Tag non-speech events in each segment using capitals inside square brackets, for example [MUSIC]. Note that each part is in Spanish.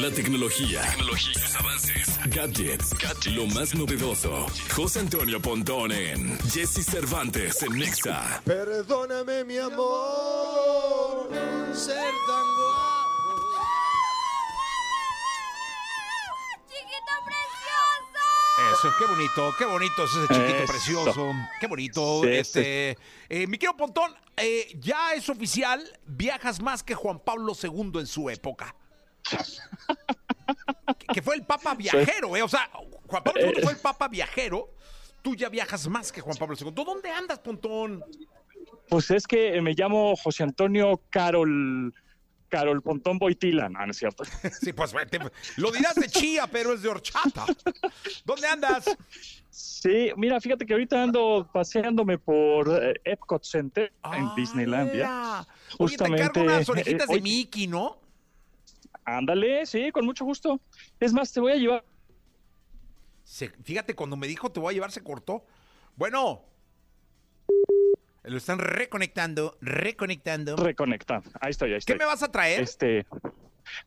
La tecnología, tecnología, los avances, gadgets, lo más novedoso. José Antonio Pontón en Jesse Cervantes en Nexa. Perdóname, mi amor, ser tan guapo. ¡Chiquito precioso! Eso, qué bonito, qué bonito es ese chiquito Eso. precioso. Qué bonito. Sí, este, eh, mi querido Pontón, eh, ya es oficial, viajas más que Juan Pablo II en su época. [LAUGHS] que, fue el Papa viajero, ¿eh? O sea, Juan Pablo II fue el Papa viajero. Tú ya viajas más que Juan Pablo II. ¿Dónde andas, Pontón? Pues es que me llamo José Antonio Carol, Carol Pontón Boitila, no, no es cierto. [LAUGHS] Sí, pues te- lo dirás de chía, pero es de horchata. ¿Dónde andas? Sí, mira, fíjate que ahorita ando paseándome por eh, Epcot Center en Ah, Disneylandia. Oye, te encargo Justamente, unas orejitas eh, de oye. Mickey, ¿no? Ándale, sí, con mucho gusto. Es más, te voy a llevar. Se- fíjate, cuando me dijo te voy a llevar, se cortó. Bueno. Lo están reconectando, reconectando. Reconectar. Ahí estoy, ahí ¿Qué estoy. me vas a traer? Este,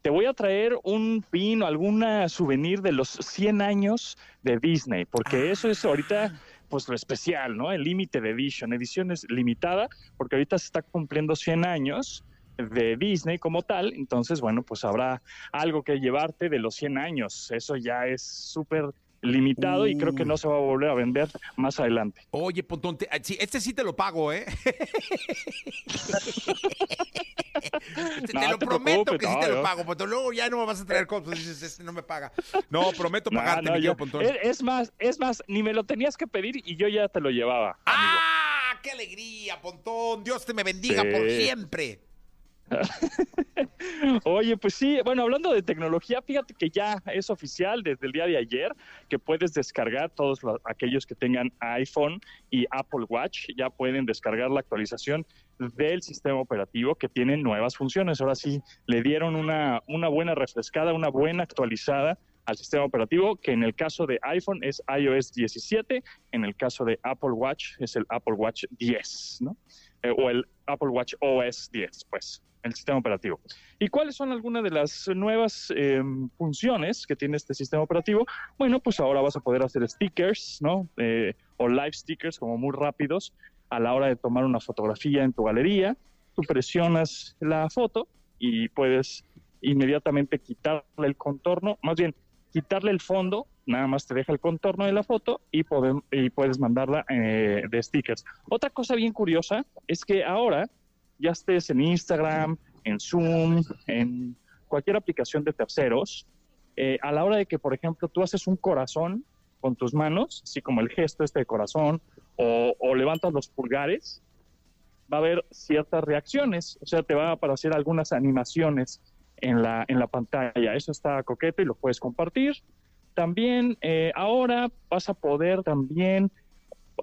te voy a traer un pin o alguna souvenir de los 100 años de Disney, porque eso es ahorita pues lo especial, ¿no? El limited edition, edición es limitada, porque ahorita se está cumpliendo 100 años de Disney como tal, entonces bueno, pues habrá algo que llevarte de los 100 años, eso ya es súper limitado y creo que no se va a volver a vender más adelante. Oye, Pontón, te- ah, sí, este sí te lo pago, ¿eh? [LAUGHS] te, No te lo te prometo que sí te lo pago, Pontón. Luego ya no me vas a traer cosas, dices, este no me paga. No, prometo No, pagarte, no, mi yo- Pontón. es, más, es más, ni me lo tenías que pedir y yo ya te lo llevaba. amigo. ¡Ah! ¡Qué alegría, Pontón! Dios te me bendiga Sí. por siempre. [LAUGHS] Oye, pues sí, bueno, hablando de tecnología, fíjate que ya es oficial desde el día de ayer que puedes descargar todos los- aquellos que tengan iPhone y Apple Watch, ya pueden descargar la actualización del sistema operativo que tiene nuevas funciones. Ahora sí, le dieron una, una buena refrescada, una buena actualizada al sistema operativo, que en el caso de iPhone es iOS 17, en el caso de Apple Watch es el Apple Watch 10, ¿no? Eh, o el Apple Watch OS 10, pues, el sistema operativo. ¿Y cuáles son algunas de las nuevas eh, funciones que tiene este sistema operativo? Bueno, pues ahora vas a poder hacer stickers, ¿no? Eh, o live stickers como muy rápidos a la hora de tomar una fotografía en tu galería. Tú presionas la foto y puedes inmediatamente quitarle el contorno, más bien quitarle el fondo, nada más te deja el contorno de la foto y, y puedes mandarla eh, de stickers. Otra cosa bien curiosa es que ahora ya estés en Instagram, en Zoom, en cualquier aplicación de terceros, eh, a la hora de que, por ejemplo, tú haces un corazón con tus manos, así como el gesto este de corazón, o, o levantas los pulgares, va a haber ciertas reacciones, o sea, te va a aparecer algunas animaciones en la, en la pantalla. Eso está coqueto y lo puedes compartir. También eh, ahora vas a poder también,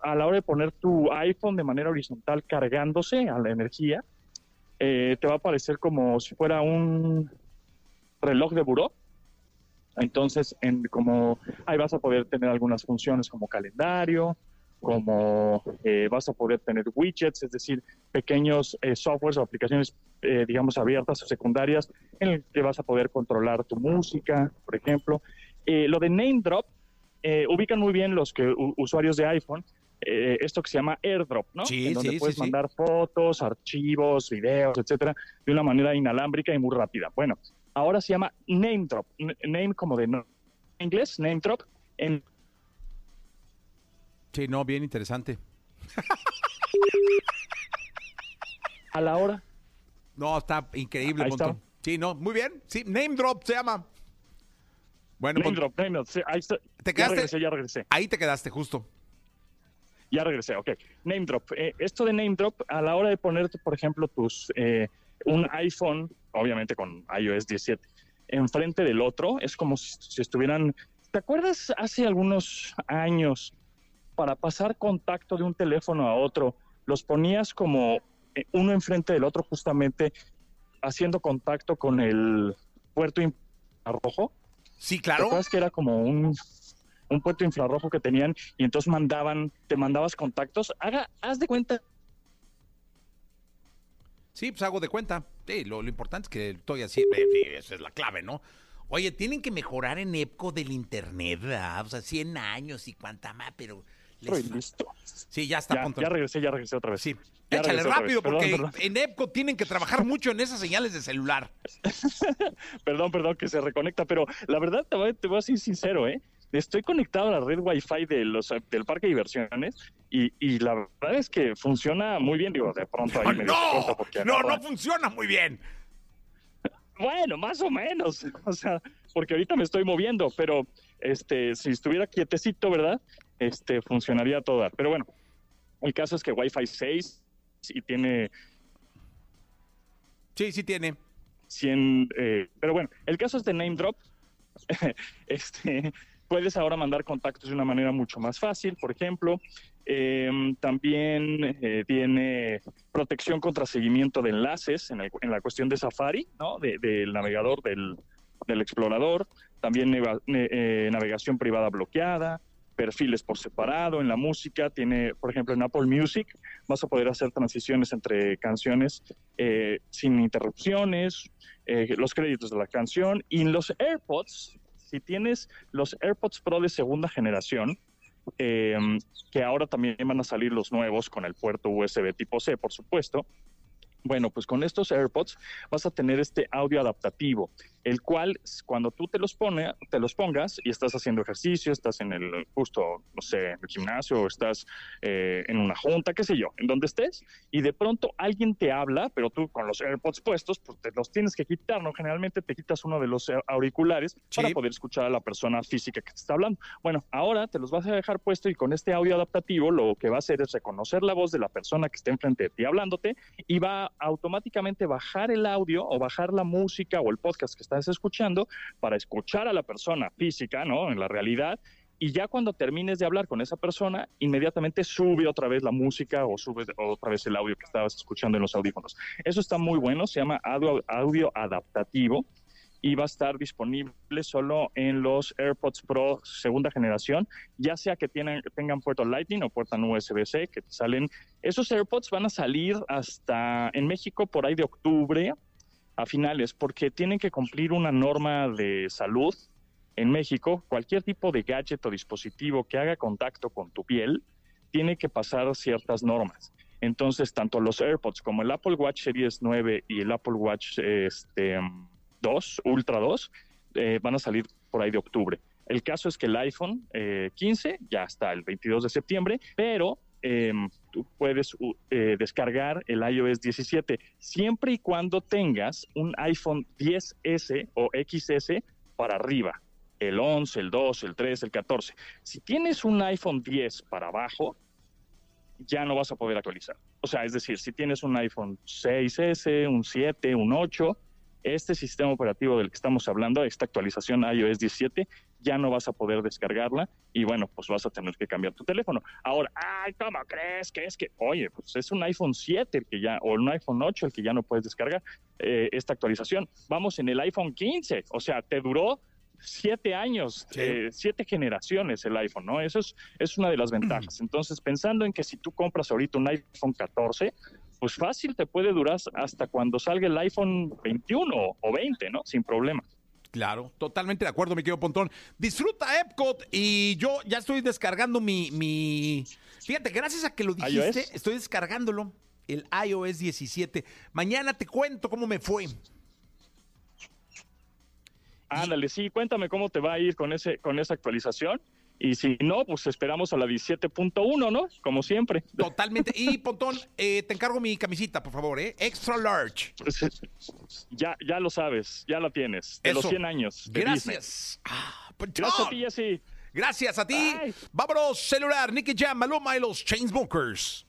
a la hora de poner tu iPhone de manera horizontal cargándose a la energía, eh, te va a aparecer como si fuera un reloj de buró. Entonces, en, como ahí vas a poder tener algunas funciones como calendario, como eh, vas a poder tener widgets, es decir, pequeños eh, softwares o aplicaciones, eh, digamos, abiertas o secundarias en el que vas a poder controlar tu música, por ejemplo. Eh, lo de name drop, eh, ubican muy bien los que u- usuarios de iPhone, eh, esto que se llama airdrop, ¿no? Sí, en donde sí, puedes sí, mandar fotos, archivos, videos, etcétera, de una manera inalámbrica y muy rápida. Bueno, ahora se llama name drop, name como de no- en inglés, name drop, en Sí, no, bien interesante. a la hora No, está increíble, Ahí está. Pontón. Sí, no, muy bien. Sí, Name Drop se llama. Bueno, Name drop, name drop. Sí, ahí está. ¿Te Ya quedaste? regresé, ya regresé. ahí te quedaste justo. Ya regresé, ok. Name drop. Eh, esto de name drop, a la hora de ponerte, por ejemplo, tus eh, un iPhone, obviamente con iOS 17, enfrente del otro, es como si, si estuvieran. ¿Te acuerdas hace algunos años para pasar contacto de un teléfono a otro, los ponías como eh, uno enfrente del otro, justamente haciendo contacto con el puerto infrarrojo? Sí, ¿Te claro. acuerdas que era como un, un puerto infrarrojo que tenían y entonces mandaban, te mandabas contactos? Haga, haz de cuenta. Sí, pues hago de cuenta. Sí, lo, lo importante es que estoy así. sí, esa es la clave, ¿no? Oye, tienen que mejorar en EPCO del internet, ¿verdad? O sea, 100 años y cuánta más, pero... fa- listo. Sí, ya está. Ya, Ponto. ya regresé, ya regresé otra vez. Sí. Ya Échale rápido. Perdón, porque perdón. en EPCO tienen que trabajar mucho en esas señales de celular. [LAUGHS] Perdón, perdón, que se reconecta, pero la verdad te voy, te voy a ser sincero, ¿eh? Estoy conectado a la red Wi-Fi de los, del parque de diversiones y, y la verdad es que funciona muy bien. Digo, de pronto ahí medio se no, porque no, no funciona muy bien. Bueno, más o menos. [LAUGHS] O sea, porque ahorita me estoy moviendo, pero este, si estuviera quietecito, ¿verdad? Este, funcionaría toda. Pero bueno, el caso es que Wi-Fi 6 y tiene Sí, sí tiene. 100, eh, pero bueno, el caso es de name drop. [LAUGHS] este, puedes ahora mandar contactos de una manera mucho más fácil, por ejemplo. Eh, también eh, tiene protección contra seguimiento de enlaces en, el- en la cuestión de Safari, ¿no? De- del navegador, del, del explorador. También eh, navegación privada bloqueada, perfiles por separado en la música. Tiene, por ejemplo, en Apple Music vas a poder hacer transiciones entre canciones eh, sin interrupciones, eh, los créditos de la canción y en los AirPods, si tienes los AirPods Pro de segunda generación, eh, que ahora también van a salir los nuevos con el puerto USB tipo C, por supuesto. Bueno, pues con estos AirPods vas a tener este audio adaptativo, el cual cuando tú te los, pone, te los pongas y estás haciendo ejercicio, estás en el justo, no sé, en el gimnasio o estás eh, en una junta, qué sé yo, en donde estés, y de pronto alguien te habla, pero tú con los AirPods puestos, pues te los tienes que quitar, ¿no? Generalmente te quitas uno de los auriculares para poder escuchar a la persona física que te está hablando. Bueno, ahora te los vas a dejar puesto y con este audio adaptativo lo que va a hacer es reconocer la voz de la persona que está enfrente de ti hablándote y va a automáticamente bajar el audio o bajar la música o el podcast que estás escuchando para escuchar a la persona física, ¿no? En la realidad. Y ya cuando termines de hablar con esa persona, inmediatamente sube otra vez la música o sube otra vez el audio que estabas escuchando en los audífonos. Eso está muy bueno, se llama audio, adaptativo y va a estar disponible solo en los AirPods Pro segunda generación, ya sea que tienen, tengan puerto Lightning o puerto USB-C, que salen. Esos AirPods van a salir hasta en México por ahí de octubre a finales, porque tienen que cumplir una norma de salud en México. Cualquier tipo de gadget o dispositivo que haga contacto con tu piel tiene que pasar ciertas normas. Entonces, tanto los AirPods como el Apple Watch Series 9 y el Apple Watch este, 2, Ultra 2, eh, van a salir por ahí de octubre. El caso es que el iPhone eh, 15 ya está el 22 de septiembre, pero eh, tú puedes uh, descargar el iOS 17 siempre y cuando tengas un iPhone 10S o XS para arriba. El 11, el 12, el 13, el 14. Si tienes un iPhone 10 para abajo, ya no vas a poder actualizar. O sea, es decir, si tienes un iPhone 6S, un 7, un 8, este sistema operativo del que estamos hablando, esta actualización iOS 17, ya no vas a poder descargarla y bueno, pues vas a tener que cambiar tu teléfono. Ahora, ay, ¿cómo crees que es que? Oye, pues es un iPhone 7 el que ya, o un iPhone 8 el que ya no puedes descargar eh, esta actualización. Vamos en el iPhone 15, o sea, te duró siete años, Sí. eh, siete generaciones el iPhone, ¿no? Eso es, es una de las ventajas. Entonces, pensando en que si tú compras ahorita un iPhone 14, pues fácil te puede durar hasta cuando salga el iPhone 21 o 20, ¿no? Sin problema. Claro, totalmente de acuerdo, mi querido Pontón. Disfruta Epcot y yo ya estoy descargando mi, mi... Fíjate, gracias a que lo dijiste, iOS. estoy descargándolo, el iOS 17. Mañana te cuento cómo me fue. Ándale, sí, cuéntame cómo te va a ir con, ese, con esa actualización. Y si no, pues esperamos a la 17.1, ¿no? Como siempre. Totalmente. Y Pontón, eh, te encargo mi camisita, por favor, ¿eh? Extra large. Ya, ya lo sabes, ya la tienes. De los Eso. 100 años. de. Gracias. Ah. Gracias a ti, Jessy. Gracias a ti. Bye. Vámonos, celular, Nicky Jam, Maluma y los Chainsmokers.